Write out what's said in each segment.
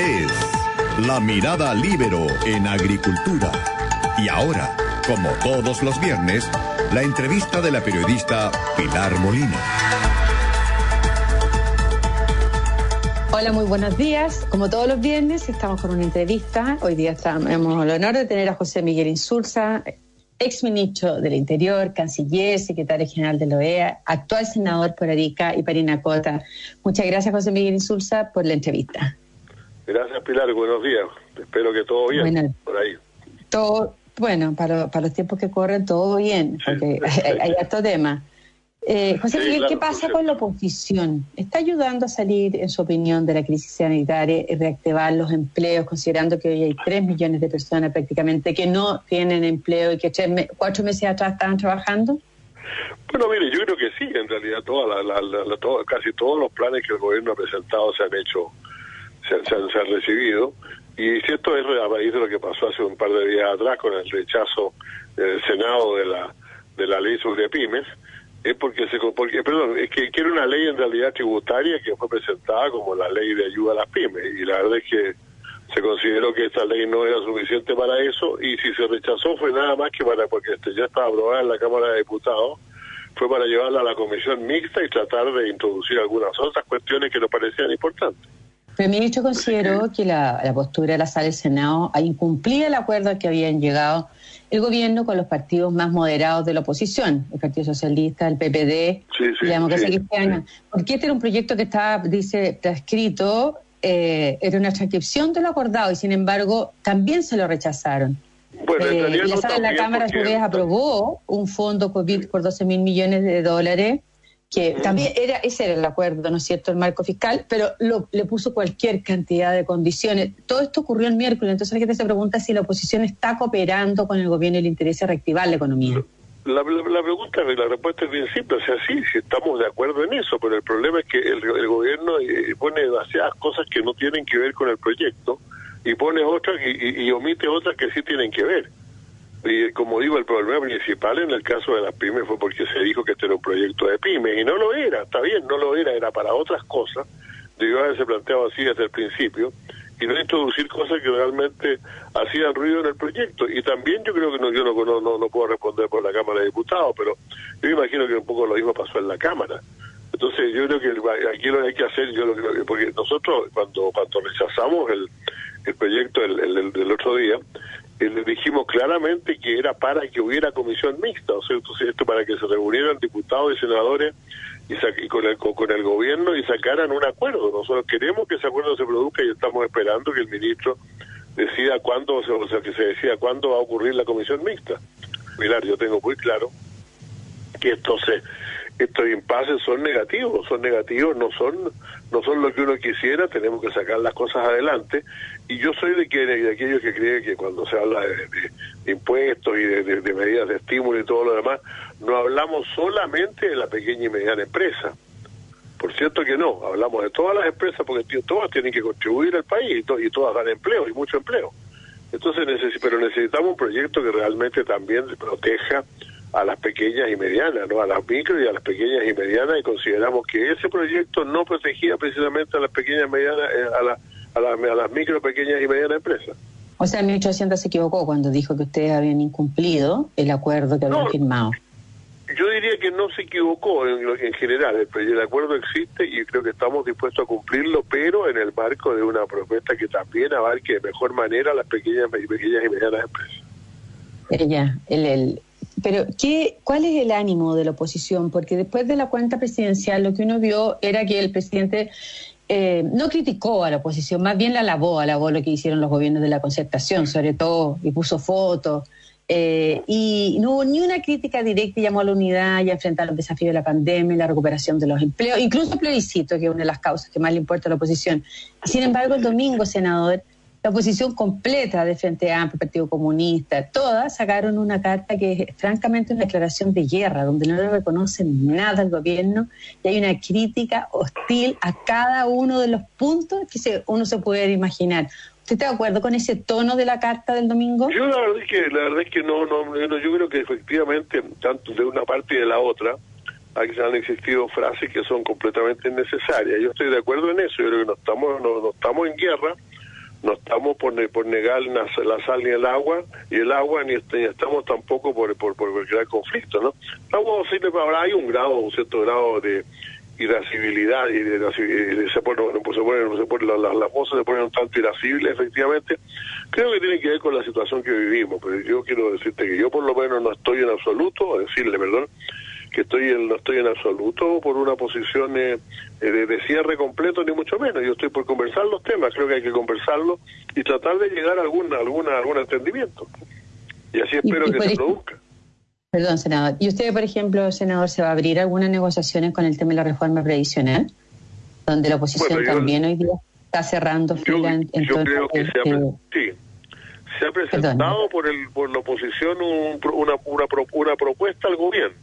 es La Mirada Libero en Agricultura. Y ahora, como todos los viernes, la entrevista de la periodista Pilar Molina. Hola, muy buenos días. Como todos los viernes, estamos con una entrevista. Hoy día tenemos el honor de tener a José Miguel Insulza, ex ministro del Interior, canciller, secretario general de la OEA, actual senador por Arica y Parinacota. Muchas gracias, José Miguel Insulza, por la entrevista. Gracias, Pilar. Buenos días. Espero que todo bien por ahí. Todo, bueno, para, para los tiempos que corren, todo bien, porque hay, hay harto tema. Eh, José Miguel, ¿qué pasa con la oposición? ¿Está ayudando a salir, en su opinión, de la crisis sanitaria y reactivar los empleos, considerando que hoy hay tres millones de personas prácticamente que no tienen empleo y que cuatro meses atrás estaban trabajando? Bueno, mire, yo creo que sí, en realidad toda la, casi todos los planes que el gobierno ha presentado se han hecho, se, han, se han recibido. Y si esto es a raíz de lo que pasó hace un par de días atrás con el rechazo del Senado de la, de la ley sobre pymes, es porque se porque perdón es que quiere una ley en realidad tributaria que fue presentada como la ley de ayuda a las pymes y la verdad es que se consideró que esta ley no era suficiente para eso y si se rechazó fue nada más que para porque este ya estaba aprobada en la Cámara de Diputados fue para llevarla a la comisión mixta y tratar de introducir algunas otras cuestiones que nos parecían importantes. El ministro consideró que la, la postura de la sala del Senado incumplía el acuerdo al que habían llegado el gobierno con los partidos más moderados de la oposición, el Partido Socialista, el PPD y la Democracia Cristiana. Porque este era un proyecto que estaba, dice, transcrito, eh, era una transcripción de lo acordado y sin embargo también se lo rechazaron. Bueno, eh, la sala de la Cámara a su vez aprobó un fondo COVID por 12 mil millones de dólares que también era ese era el acuerdo, ¿no es cierto?, el marco fiscal, pero lo, le puso cualquier cantidad de condiciones. Todo esto ocurrió el miércoles, entonces la gente se pregunta si la oposición está cooperando con el gobierno y le interesa reactivar la economía. La, la, pregunta, la respuesta es bien simple, o sea, sí, sí estamos de acuerdo en eso, pero el problema es que el, gobierno eh, pone demasiadas cosas que no tienen que ver con el proyecto y pone otras y omite otras que sí tienen que ver. Y como digo, el problema principal en el caso de las pymes fue porque se dijo que este era un proyecto de pymes y no lo era, está bien, no lo era, era para otras cosas, debió haberse planteado así desde el principio y no introducir cosas que realmente hacían ruido en el proyecto. Y también yo creo que no, yo no, no, no puedo responder por la Cámara de Diputados, pero yo imagino que un poco lo mismo pasó en la Cámara. Entonces yo creo que aquí lo que hay que hacer, yo lo que, porque nosotros cuando cuando rechazamos el, el proyecto el, el, el otro día, le dijimos claramente que era para que hubiera comisión mixta, o sea, entonces esto para que se reunieran diputados y senadores y, con, el, con el gobierno y sacaran un acuerdo. Nosotros queremos que ese acuerdo se produzca y estamos esperando que el ministro decida cuándo, o sea, que se decida cuándo va a ocurrir la comisión mixta. Mirar, yo tengo muy claro que esto se estos impases son negativos, son negativos, no son no son lo que uno quisiera, tenemos que sacar las cosas adelante. Y yo soy de, que, de aquellos que creen que cuando se habla de, impuestos y de, medidas de estímulo y todo lo demás, no hablamos solamente de la pequeña y mediana empresa. Por cierto que no, hablamos de todas las empresas porque todas tienen que contribuir al país y, y todas dan empleo y mucho empleo. Entonces, pero necesitamos un proyecto que realmente también proteja a las pequeñas y medianas, ¿no? a las micro y a las pequeñas y medianas, y consideramos que ese proyecto no protegía precisamente a las pequeñas y medianas, eh, a, la, a, a las micro, pequeñas y medianas empresas. O sea, el ministro Hacienda se equivocó cuando dijo que ustedes habían incumplido el acuerdo que habían firmado. Yo diría que no se equivocó en, en general. El, el, acuerdo existe y creo que estamos dispuestos a cumplirlo, pero en el marco de una propuesta que también abarque de mejor manera a las pequeñas, pequeñas y medianas empresas. Ella, el, el, pero, ¿qué, ¿cuál es el ánimo de la oposición? Porque después de la cuenta presidencial lo que uno vio era que el presidente eh, no criticó a la oposición, más bien la alabó, alabó lo que hicieron los gobiernos de la concertación, sobre todo, y puso fotos. Eh, y no hubo ni una crítica directa llamó a la unidad y a enfrentar los desafíos de la pandemia y la recuperación de los empleos, incluso plebiscito, que es una de las causas que más le importa a la oposición. Sin embargo, el domingo, senador, la oposición completa de Frente Amplio, Partido Comunista, todas sacaron una carta que es francamente una declaración de guerra, donde no le reconocen nada al gobierno y hay una crítica hostil a cada uno de los puntos que se, uno se puede imaginar. ¿Usted está de acuerdo con ese tono de la carta del domingo? Yo la verdad es que, la verdad es que no, no, yo creo que efectivamente, tanto de una parte y de la otra, han existido frases que son completamente innecesarias. Yo estoy de acuerdo en eso, yo creo que no estamos, no estamos en guerra, no estamos por, por negar la, sal ni el agua, y el agua ni, estamos tampoco por, por, por crear conflicto, ¿no? Vamos a ahora hay un grado, un cierto grado de irascibilidad y de, se ponen, pues se ponen, se ponen las, las voces se ponen un tanto irascibles efectivamente creo que tiene que ver con la situación que vivimos pero yo quiero decirte que yo por lo menos no estoy en absoluto decirle perdón que estoy en, no estoy en absoluto por una posición eh, de, cierre completo ni mucho menos. Yo estoy por conversar los temas creo que hay que conversarlos y tratar de llegar a alguna alguna algún entendimiento. Y así espero que se produzca. Perdón, senador. ¿Y usted, por ejemplo, senador, se va a abrir algunas negociaciones con el tema de la reforma previsional? Donde la oposición también hoy día está cerrando fila en, yo creo que se ha, sí, se ha presentado por, el, por la oposición una, una, una propuesta al gobierno,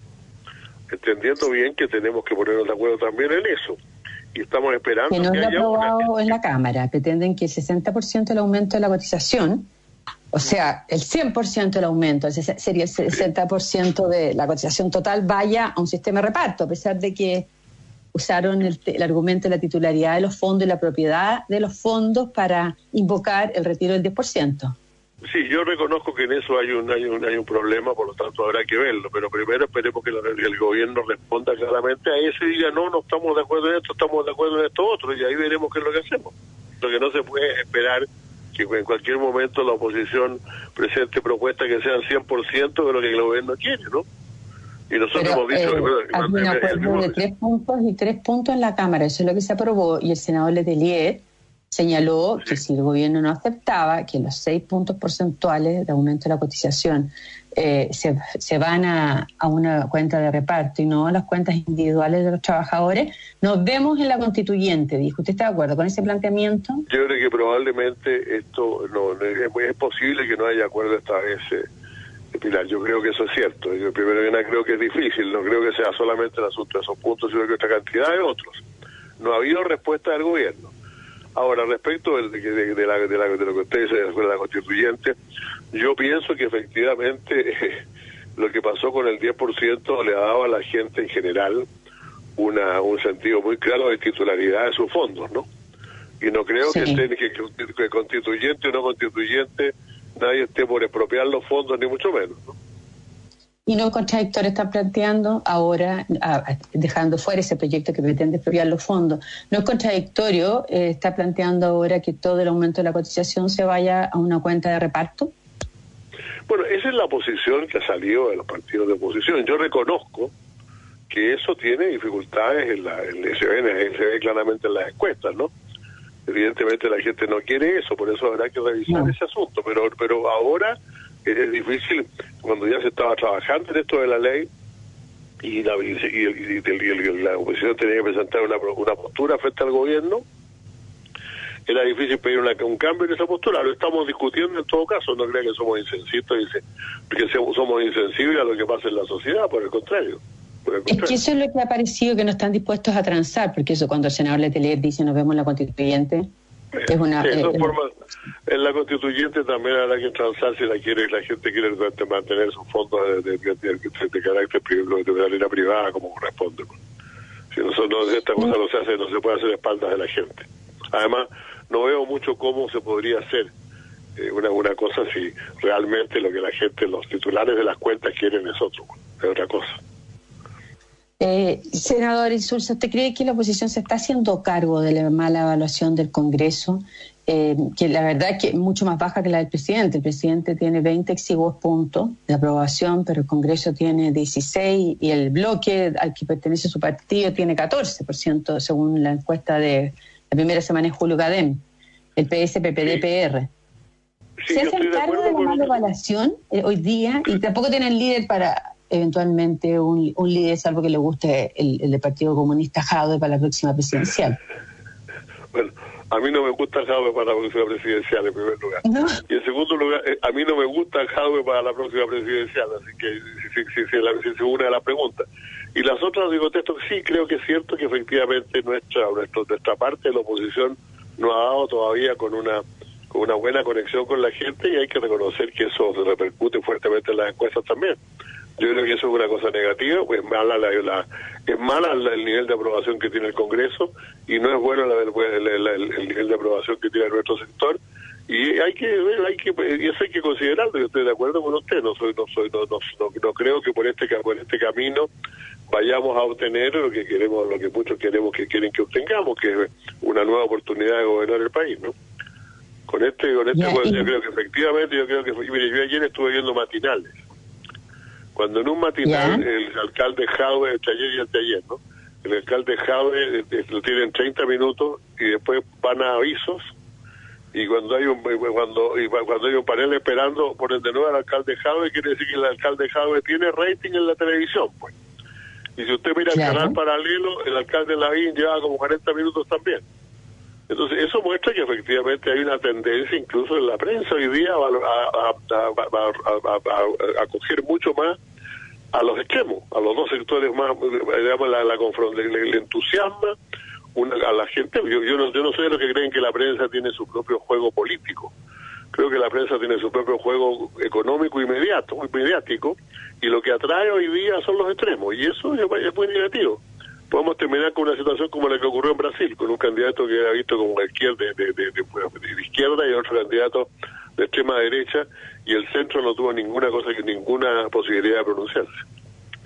entendiendo bien que tenemos que ponernos de acuerdo también en eso y estamos esperando que no lo aprobado en la Cámara. Pretenden que el 60% del aumento de la cotización o sea, el 100% del aumento, sería el 60% de la cotización total, vaya a un sistema de reparto, a pesar de que usaron el, argumento de la titularidad de los fondos y la propiedad de los fondos para invocar el retiro del 10%. Sí, yo reconozco que en eso hay un, hay un, hay un problema, por lo tanto habrá que verlo, pero primero esperemos que el gobierno responda claramente a eso y diga, no, no estamos de acuerdo en esto, estamos de acuerdo en esto otro, y ahí veremos qué es lo que hacemos. Lo que no se puede esperar que en cualquier momento la oposición presente propuestas que sean 100% de lo que el gobierno quiere, ¿no? Y nosotros hemos dicho... Eh, hay un acuerdo de tres puntos y tres puntos en la Cámara, eso es lo que se aprobó, y el senador Letelier señaló que si el gobierno no aceptaba que los seis puntos porcentuales de aumento de la cotización eh, se, se, van a, a, una cuenta de reparto y no a las cuentas individuales de los trabajadores, nos vemos en la constituyente, dijo. ¿Usted está de acuerdo con ese planteamiento? Yo creo que probablemente esto no, es, posible que no haya acuerdo esta vez. Eh, Pilar, yo creo que eso es cierto. Yo primero que nada creo que es difícil, no creo que sea solamente el asunto de esos puntos, sino que otra cantidad de otros. No ha habido respuesta del gobierno. Ahora, respecto de, de, de, la, de, lo que usted dice de la constituyente, yo pienso que efectivamente lo que pasó con el 10% le ha dado a la gente en general una, un sentido muy claro de titularidad de sus fondos, ¿no? Y no creo que, esté, que, constituyente o no constituyente nadie esté por expropiar los fondos, ni mucho menos, ¿no? Y no contradictorio está planteando ahora, dejando fuera ese proyecto que pretende expropiar los fondos, no es contradictorio, eh, está planteando ahora que todo el aumento de la cotización se vaya a una cuenta de reparto. Bueno, esa es la posición que ha salido de los partidos de oposición. Yo reconozco que eso tiene dificultades, en la, se, ve, claramente en las encuestas, ¿no? Evidentemente la gente no quiere eso, por eso habrá que revisar ese asunto, pero, pero ahora es difícil cuando ya se estaba trabajando en esto de la ley y la, y, la oposición tenía que presentar una, una postura frente al gobierno, era difícil pedir un cambio en esa postura. Lo estamos discutiendo en todo caso. No crea que somos insensibles, que somos insensibles a lo que pasa en la sociedad, por el contrario. Es que eso es lo que ha parecido que no están dispuestos a transar, porque eso cuando el senador Letelier dice nos vemos en la constituyente, es una... Eh, en la constituyente también habrá que transar si la quiere la gente quiere mantener sus fondos de, carácter privado, de manera privada como corresponde. Si nosotros esta cosa no se hace, no se puede hacer espaldas de la gente. Además, no veo mucho cómo se podría hacer eh, una, una cosa si realmente lo que la gente, los titulares de las cuentas quieren es otro, es otra cosa. Eh, senador Insulza, ¿usted cree que la oposición se está haciendo cargo de la mala evaluación del Congreso? Eh, que la verdad es que es mucho más baja que la del presidente. El presidente tiene 20 exiguos puntos de aprobación, pero el Congreso tiene 16 y el bloque al que pertenece su partido tiene 14%, según la encuesta de la primera semana de Julio Cadem, el PSPPDPR. ¿Se hacen cargo de la mala evaluación eh, hoy día y tampoco tienen líder para eventualmente un, líder, salvo que le guste el, el Partido Comunista Jadwe para la próxima presidencial. Bueno, a mí no me gusta Jadwe para la próxima presidencial, en primer lugar. Y en segundo lugar, eh, a mí no me gusta Jadwe para la próxima presidencial, así que si, si, si, si, una de las preguntas. Y las otras digo texto sí, creo que es cierto que efectivamente nuestra, nuestra, nuestra parte de la oposición no ha dado todavía con una con una buena conexión con la gente y hay que reconocer que eso se repercute fuertemente en las encuestas también. Yo creo que eso es una cosa negativa, pues mala la, es mala el nivel de aprobación que tiene el Congreso y no es bueno la, el, nivel de aprobación que tiene nuestro sector y hay que ver, hay que y eso hay que considerarlo. Yo estoy de acuerdo con usted. No soy, no soy, no, no, no, creo que por este por este camino vayamos a obtener lo que queremos, lo que muchos queremos que quieren que obtengamos, que es una nueva oportunidad de gobernar el país, ¿no? Con este, con este, yo creo que efectivamente, yo creo que, mire, yo ayer estuve viendo matinales. Cuando en un matinal el alcalde Jaue, el taller y el taller, ¿no? El alcalde Jaue eh, lo tienen 30 minutos y después van a avisos y cuando hay un cuando y cuando hay un panel esperando ponen de nuevo al alcalde Jave quiere decir que el alcalde Jave tiene rating en la televisión pues. Y si usted mira el canal paralelo el alcalde Lavín lleva como 40 minutos también. Entonces eso muestra que efectivamente hay una tendencia incluso en la prensa hoy día a, a, a coger mucho más a los extremos a los dos sectores más digamos la, la el entusiasmo a la gente, yo, yo, no, yo no soy de los que creen que la prensa tiene su propio juego político. Creo que la prensa tiene su propio juego económico inmediato, muy mediático, y lo que atrae hoy día son los extremos, y eso es, muy negativo. Podemos terminar con una situación como la que ocurrió en Brasil, con un candidato que era visto como de, de, de, de izquierda y otro candidato de extrema derecha, y el centro no tuvo ninguna cosa, ninguna posibilidad de pronunciarse.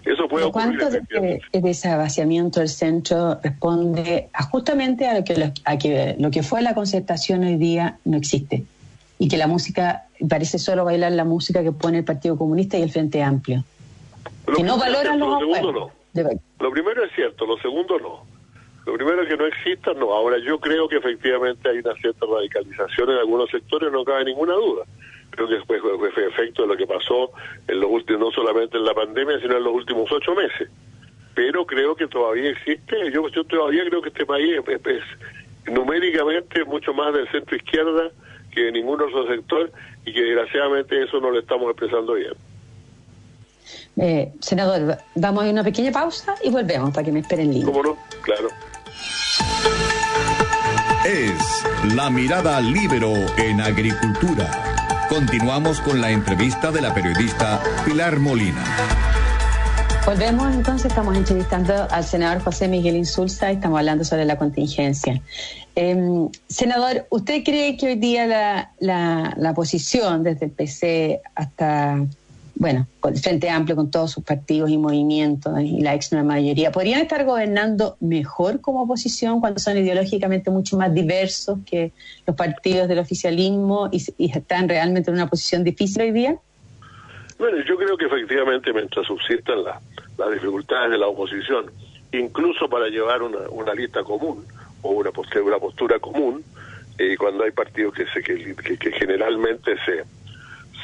Eso puede ¿Cuánto de, ese vaciamiento del centro responde a justamente a lo que, a que lo que fue la concertación hoy día no existe? Y que la música, parece solo bailar la música que pone el Partido Comunista y el Frente Amplio. que no valoran los lo Lo primero es cierto, lo segundo no. Lo primero es que no exista, no. Ahora yo creo que efectivamente hay una cierta radicalización en algunos sectores, no cabe ninguna duda creo que fue, fue, efecto de lo que pasó en los últimos, no solamente en la pandemia, sino en los últimos ocho meses. Pero creo que todavía existe, yo, yo todavía creo que este país es, numéricamente mucho más del centro izquierda que de ningún otro sector y que desgraciadamente eso no lo estamos expresando bien. Eh, senador, damos una pequeña pausa y volvemos para que me esperen línea. ¿Cómo no? Claro. Es la mirada libero en agricultura. Continuamos con la entrevista de la periodista Pilar Molina. Volvemos entonces, estamos entrevistando al senador José Miguel Insulza y estamos hablando sobre la contingencia. Em, senador, ¿usted cree que hoy día la, la, la posición desde el PC hasta bueno, con el Frente Amplio, con todos sus partidos y movimientos y la ex nueva mayoría, ¿podrían estar gobernando mejor como oposición cuando son ideológicamente mucho más diversos que los partidos del oficialismo y, están realmente en una posición difícil hoy día? Bueno, yo creo que efectivamente mientras subsistan las dificultades de la oposición, incluso para llevar una, una lista común o una postura, una postura común, y eh, cuando hay partidos que, se, que, que generalmente se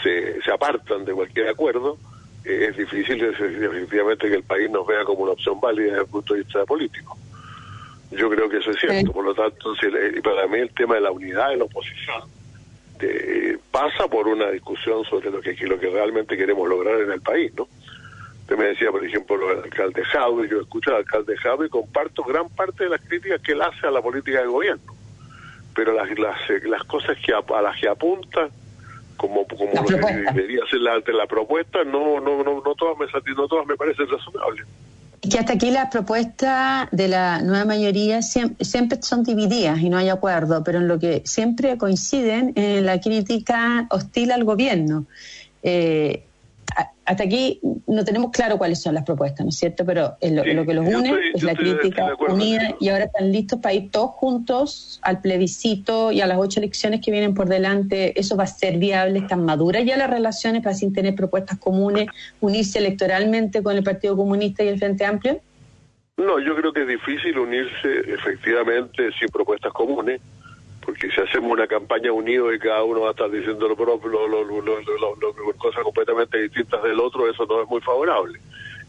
se, se apartan de cualquier acuerdo, eh, es difícil definitivamente que el país nos vea como una opción válida desde el punto de vista político. Yo creo que eso es cierto, por lo tanto, y para mí el tema de la unidad de la oposición pasa por una discusión sobre lo que, lo que realmente queremos lograr en el país, ¿no? Usted me decía, por ejemplo, lo del alcalde Javi, yo escucho al alcalde Javi y comparto gran parte de las críticas que él hace a la política del gobierno, pero las, las, las cosas que a las que apunta como como debería ser la, la propuesta no no no no todas me no todas me parecen razonables que hasta aquí las propuestas de la nueva mayoría siempre, siempre, son divididas y no hay acuerdo, pero en lo que siempre coinciden en la crítica hostil al gobierno. Eh, hasta aquí no tenemos claro cuáles son las propuestas, ¿no es cierto? Pero lo, que los une es la crítica unida y ahora están listos para ir todos juntos al plebiscito y a las ocho elecciones que vienen por delante. ¿Eso va a ser viable? ¿Están maduras ya las relaciones para sin tener propuestas comunes, unirse electoralmente con el Partido Comunista y el Frente Amplio? No, yo creo que es difícil unirse efectivamente sin propuestas comunes porque si hacemos una campaña unido y cada uno va a estar diciendo lo propio, lo, cosas completamente distintas del otro, eso no es muy favorable.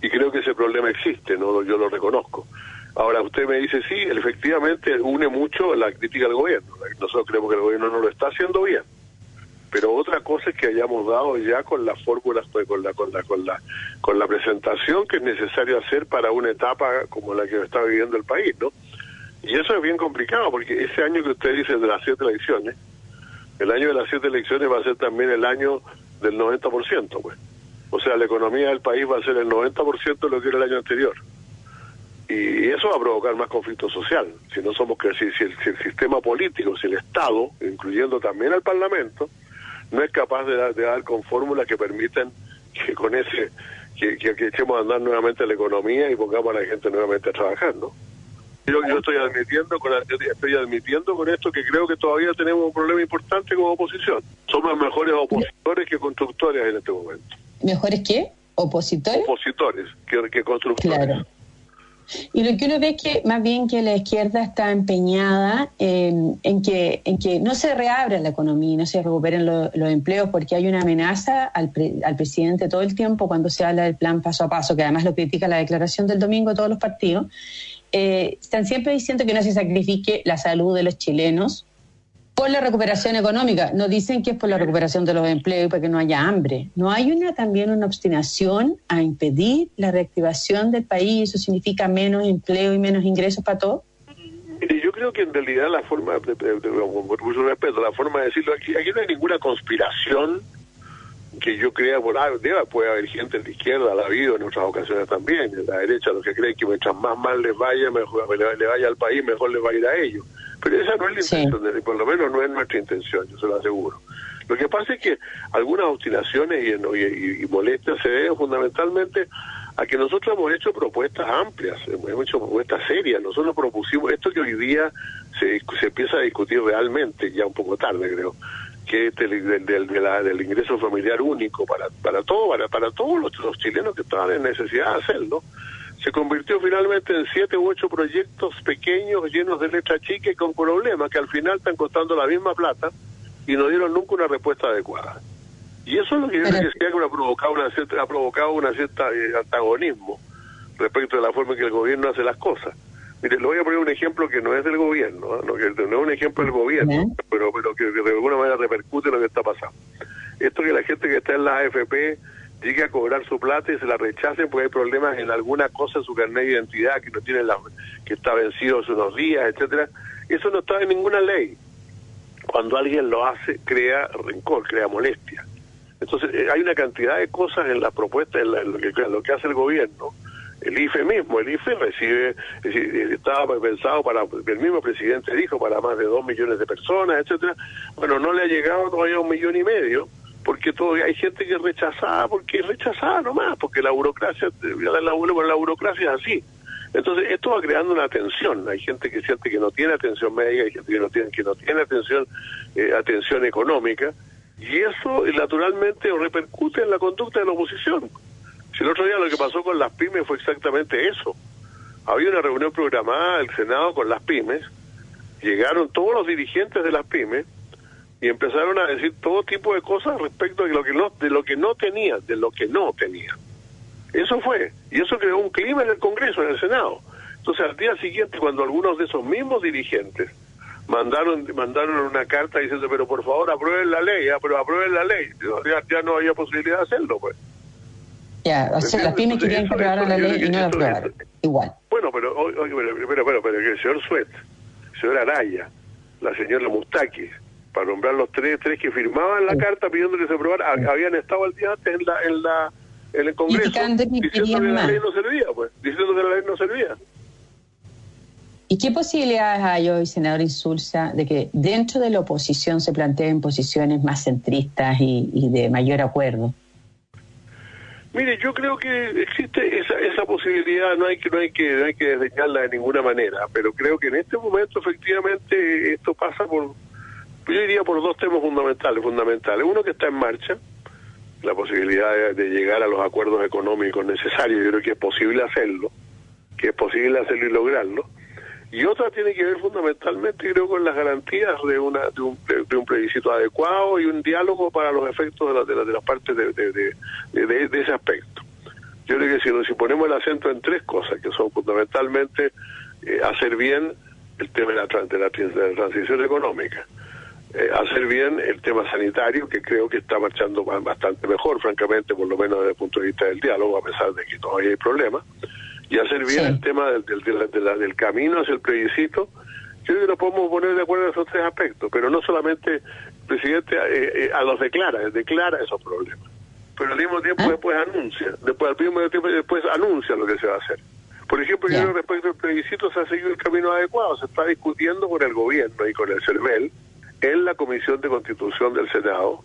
Y creo que ese problema existe, no yo lo reconozco. Ahora, usted me dice, sí, efectivamente une mucho la crítica al gobierno. Nosotros creemos que el gobierno no lo está haciendo bien. Pero otra cosa es que hayamos dado ya con las fórmulas, pues, con la, con la, con la, con la presentación que es necesario hacer para una etapa como la que está viviendo el país, ¿no? Y eso es bien complicado, porque ese año que usted dice de las siete elecciones, el año de las siete elecciones va a ser también el año del 90%, pues. O sea, la economía del país va a ser el 90% de lo que era el año anterior. Y eso va a provocar más conflicto social. Si no somos que si, si, el, sistema político, si el Estado, incluyendo también al Parlamento, no es capaz de dar, de dar con fórmulas que permiten que con ese que, que, echemos a andar nuevamente la economía y pongamos a la gente nuevamente a trabajar, ¿no? Yo, yo estoy admitiendo con estoy admitiendo con esto que creo que todavía tenemos un problema importante como oposición. Somos mejores opositores que constructores en este momento. ¿Mejores qué? ¿Opositores? Opositores que, que constructores. Claro. Y lo que uno ve es que más bien que la izquierda está empeñada en, que, en que no se reabra la economía, no se recuperen los empleos, porque hay una amenaza al, al presidente todo el tiempo cuando se habla del plan paso a paso, que además lo critica la declaración del domingo de todos los partidos. Eh, están siempre diciendo que no se sacrifique la salud de los chilenos por la recuperación económica. No dicen que es por la recuperación de los empleos y para que no haya hambre. ¿No hay una también una obstinación a impedir la reactivación del país? ¿Eso significa menos empleo y menos ingresos para todos? yo creo que en realidad la forma, por mucho respeto, la forma de decirlo, aquí no hay ninguna conspiración que yo crea por ah, puede haber gente de la izquierda, la ha habido en otras ocasiones también, en la derecha, los que creen que mientras más mal les vaya, mejor le, vaya al país, mejor les va a ir a ellos. Pero esa no es la intención, por lo menos no es nuestra intención, yo se lo aseguro. Lo que pasa es que algunas obstinaciones y, y, molestias se deben fundamentalmente a que nosotros hemos hecho propuestas amplias, hemos hecho propuestas serias. Nosotros propusimos esto que hoy día se, se empieza a discutir realmente, ya un poco tarde creo, que del, del, del ingreso familiar único para, para, todo, para, para todos los, chilenos que estaban en necesidad de hacerlo se convirtió finalmente en siete u ocho proyectos pequeños llenos de letra chica y con problemas que al final están costando la misma plata y no dieron nunca una respuesta adecuada. Y eso es lo que yo decía que ha provocado una cierta, ha provocado una cierta eh, antagonismo respecto de la forma en que el gobierno hace las cosas. Mire, le voy a poner un ejemplo que no es del gobierno, ¿no? que no es un ejemplo del gobierno, pero, pero que, de alguna manera repercute en lo que está pasando. Esto que la gente que está en la AFP llegue a cobrar su plata y se la rechacen porque hay problemas en alguna cosa en su carnet de identidad que no tiene la que está vencido hace unos días, etcétera. Eso no está en ninguna ley. Cuando alguien lo hace, crea rencor, crea molestia. Entonces, eh, hay una cantidad de cosas en la propuesta, en, lo, que, en lo que hace el gobierno, el IFE mismo, el IFE recibe, estaba pensado para, el mismo presidente dijo, para más de dos millones de personas, etcétera. Bueno, no le ha llegado todavía un millón y medio, porque todavía hay gente que es rechazada, porque es rechazada nomás, porque la burocracia, voy a dar la la burocracia es así. Entonces, esto va creando una tensión. Hay gente que siente que no tiene atención médica, hay gente que no tiene, que no tiene atención, eh, atención económica, y eso naturalmente repercute en la conducta de la oposición el otro día lo que pasó con las pymes fue exactamente eso. Había una reunión programada del Senado con las pymes, llegaron todos los dirigentes de las pymes y empezaron a decir todo tipo de cosas respecto de lo que no, de lo que no tenían, de lo que no tenían. Eso fue, y eso creó un clima en el Congreso, en el Senado. Entonces al día siguiente, cuando algunos de esos mismos dirigentes mandaron mandaron una carta diciendo, pero por favor aprueben la ley, pero aprueben la ley, ya no había posibilidad de hacerlo, pues. Ya, o sea, las pymes querían que la ley y no la aprobaron. Igual. Bueno, pero, pero, pero, pero, el señor Suet, el señor Araya, la señora Mustakis, para nombrar los tres, tres que firmaban la carta pidiendo que se aprobara, habían estado al día antes en la, en la en el Congreso diciendo que la ley no servía, pues, diciendo que la ley no servía. ¿Y qué posibilidades hay hoy, senador Insulza, de que dentro de la oposición se planteen posiciones más centristas y, y de mayor acuerdo? Mire, yo creo que existe esa, esa posibilidad, no hay que no hay que no hay que desdeñarla de ninguna manera, pero creo que en este momento efectivamente esto pasa por yo diría por dos temas fundamentales, fundamentales. Uno que está en marcha, la posibilidad de, de llegar a los acuerdos económicos necesarios, yo creo que es posible hacerlo, que es posible hacerlo y lograrlo y otra tiene que ver fundamentalmente creo con las garantías de una de un, de, un plebiscito adecuado y un diálogo para los efectos de, la, de, la, de las partes de, de, ese aspecto. Yo creo que si, si ponemos el acento en tres cosas que son fundamentalmente eh, hacer bien el tema de la, de la, transición económica eh, hacer bien el tema sanitario que creo que está marchando bastante mejor francamente por lo menos desde el punto de vista del diálogo a pesar de que todavía hay problemas y hacer bien el tema del, del, del, camino hacia el plebiscito, yo creo que nos podemos poner de acuerdo en esos tres aspectos, pero no solamente el presidente eh, eh, a los declara, declara esos problemas, pero al mismo tiempo ¿Ah? después anuncia, después al mismo tiempo después anuncia lo que se va a hacer. Por ejemplo, yo respecto al plebiscito se ha seguido el camino adecuado, se está discutiendo con el gobierno y con el CERVEL en la Comisión de Constitución del Senado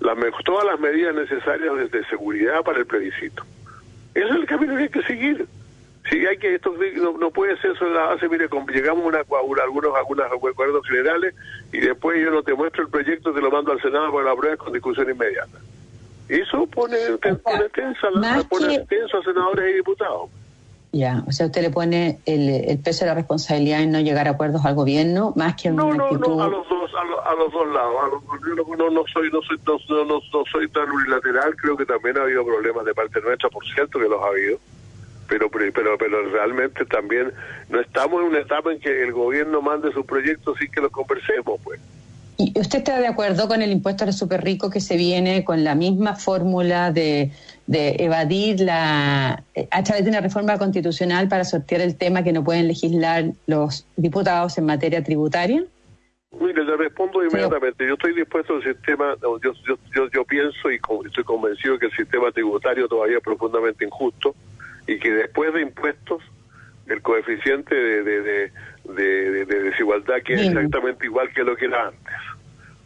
las, todas las medidas necesarias de, seguridad para el plebiscito. Ese es el camino que hay que seguir. Si hay que esto no, puede ser eso la base, mire, llegamos a, una, algunos algunos acuerdos generales y después yo no te muestro el proyecto, te lo mando al Senado para la prueba con discusión inmediata. Eso pone, pone, tensa, pone tenso a senadores y diputados. Ya, o sea, usted le pone el, peso de la responsabilidad en no llegar a acuerdos al gobierno más que en no, una no, actitud... No, a los dos, a, los dos lados. no, no, soy, no soy, no, no, no, soy tan unilateral. Creo que también ha habido problemas de parte nuestra, por cierto que los ha habido. Pero, pero, pero realmente también no estamos en una etapa en que el gobierno mande sus proyectos sin que los conversemos, pues. ¿Y usted está de acuerdo con el impuesto a los super ricos que se viene con la misma fórmula de, evadir la a través de una reforma constitucional para sortear el tema que no pueden legislar los diputados en materia tributaria? Mire, le respondo inmediatamente. Yo estoy dispuesto al sistema, yo, yo, yo, pienso y estoy convencido que el sistema tributario todavía es profundamente injusto y que después de impuestos el coeficiente de, de, de, desigualdad que es exactamente igual que lo que era antes.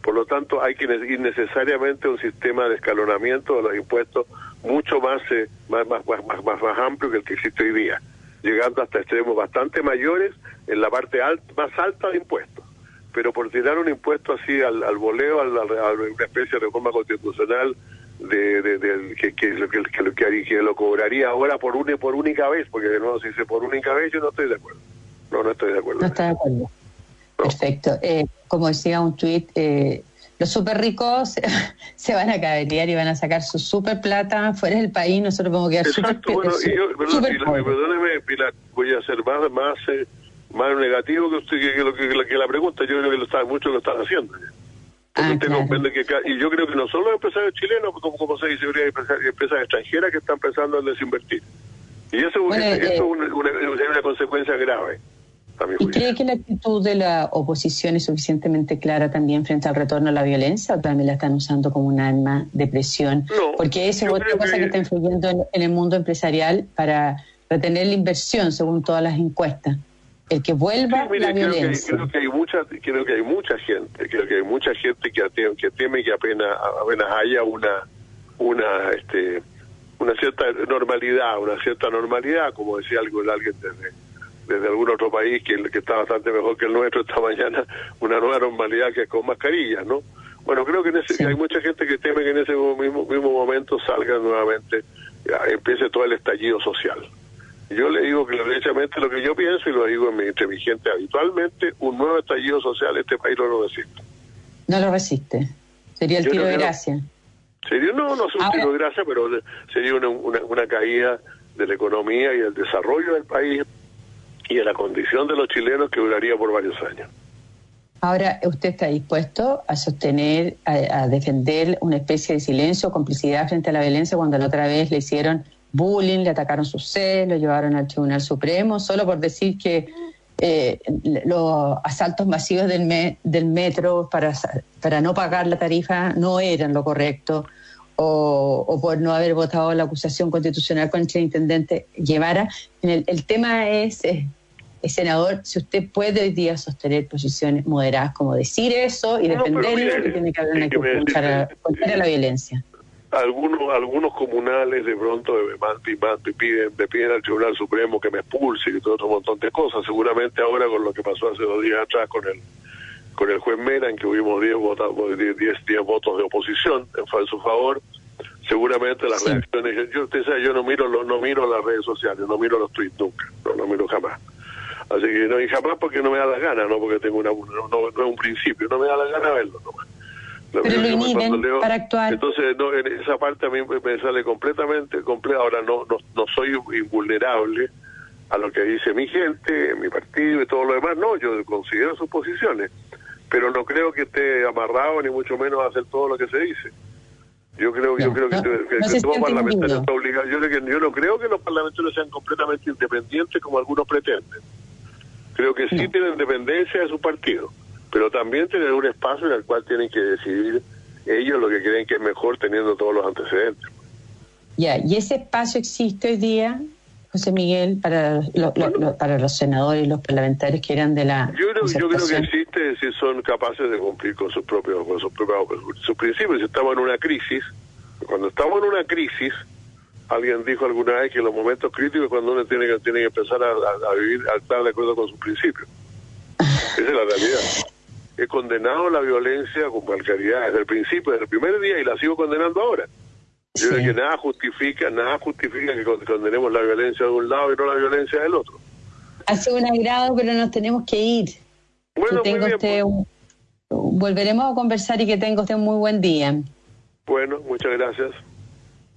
Por lo tanto, hay que ir necesariamente a un sistema de escalonamiento de los impuestos mucho más, eh, más, más, más, más, más, amplio que el que existe hoy día, llegando hasta extremos bastante mayores en la parte más alta de impuestos. Pero por tirar un impuesto así al, al voleo, a, una especie de reforma constitucional de, de, que, que, que, que, que, lo cobraría ahora por, una, por única vez, porque de nuevo, si dice por única vez, yo no estoy de acuerdo. No, no estoy de acuerdo. No está de acuerdo. Perfecto. Eh, como decía un tuit, eh, los súper ricos se van a cabetear y van a sacar su súper plata fuera del país, nosotros vamos a quedar súper bueno, y yo, perdóneme, Pilar, voy a ser más, más, eh, más negativo que usted que, lo, que, la pregunta, yo creo que lo está, mucho lo están haciendo. Ah, que, y yo creo que no solo los empresarios chilenos, como, como se dice, hay empresas, extranjeras que están pensando en desinvertir. Y eso, es una, una consecuencia grave. ¿Y cree que la actitud de la oposición es suficientemente clara también frente al retorno a la violencia o también la están usando como un arma de presión? Porque eso es otra cosa que, está influyendo en, el mundo empresarial para retener la inversión, según todas las encuestas. El que vuelva la violencia. creo que hay mucha, creo que hay mucha gente, creo que hay mucha gente que, que teme que apenas, apenas haya una, una, este, una cierta normalidad, una cierta normalidad, como decía algo alguien desde desde algún otro país que, que está bastante mejor que el nuestro esta mañana, una nueva normalidad que es con mascarillas, ¿no? Bueno, creo que hay mucha gente que teme que en ese mismo, mismo momento salga nuevamente, empiece todo el estallido social. Yo le digo que derechamente lo que yo pienso y lo digo entre mi gente habitualmente, un nuevo estallido social este país no lo resiste. No lo resiste. Sería el tiro de gracia. Sería, no, no es un tiro de gracia, pero sería una, una, una caída de la economía y del desarrollo del país y a la condición de los chilenos que duraría por varios años. Ahora, ¿usted está dispuesto a sostener, a, defender una especie de silencio o complicidad frente a la violencia cuando la otra vez le hicieron bullying, le atacaron su sed, lo llevaron al Tribunal Supremo, solo por decir que eh, los asaltos masivos del, del metro para, para no pagar la tarifa no eran lo correcto? O, por no haber votado la acusación constitucional contra el intendente Guevara. El, el tema es, senador, si usted puede hoy día sostener posiciones moderadas como decir eso y defenderlo, que tiene que haber una contra, la violencia. Algunos algunos comunales de pronto me piden, me piden al Tribunal Supremo que me expulse y todo otro montón de cosas. Seguramente ahora con lo que pasó hace dos días atrás con el con el juez Mera, en que hubimos 10 votos, votos de oposición en su favor, seguramente las reacciones, yo, usted sabe, yo no miro no miro las redes sociales, no miro los tweets nunca, no, no miro jamás. Así que no, y jamás porque no me da la gana, no porque tengo una, no, no, es un principio, no me da la gana verlo nomás. Pero lo inhiben para actuar. Entonces, no, en esa parte a mí me sale completamente, completa. ahora no, no, no soy invulnerable a lo que dice mi gente, mi partido y todo lo demás, no, yo considero sus posiciones, pero no creo que esté amarrado ni mucho menos a hacer todo lo que se dice. Yo creo, yo creo que, todo parlamentario está obligado. Yo, yo no creo que los parlamentarios sean completamente independientes como algunos pretenden. Creo que sí tienen dependencia de su partido, pero también tienen un espacio en el cual tienen que decidir ellos lo que creen que es mejor teniendo todos los antecedentes. Ya, ¿y ese espacio existe hoy día? José Miguel, para, para los senadores y los parlamentarios que eran de la. Yo creo, yo creo que existe si son capaces de cumplir con sus propios, con sus propios sus principios. Si estamos en una crisis, cuando estamos en una crisis, alguien dijo alguna vez que en los momentos críticos es cuando uno tiene que, tiene que empezar a, vivir, a estar de acuerdo con sus principios. Esa es la realidad. He condenado la violencia con calcaridad desde el principio, desde el primer día, y la sigo condenando ahora. Yo creo que nada justifica, nada justifica que condenemos la violencia de un lado y no la violencia del otro. Hace un agrado, pero nos tenemos que ir. Bueno, muy bien, pues. Volveremos a conversar y que tenga usted un muy buen día. Bueno, muchas gracias.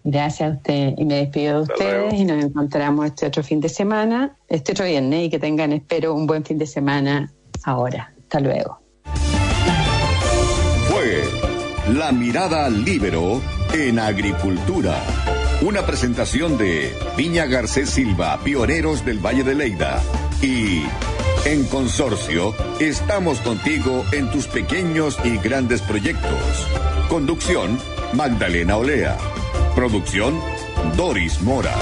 Gracias a usted y me despido de ustedes y nos encontramos este otro fin de semana, este otro viernes y que tengan, espero, un buen fin de semana ahora. Hasta luego. La Mirada Libero en Agricultura. Una presentación de Viña Garcés Silva, pioneros del Valle de Leida. Y en Consorcio, estamos contigo en tus pequeños y grandes proyectos. Conducción, Magdalena Olea. Producción, Doris Mora.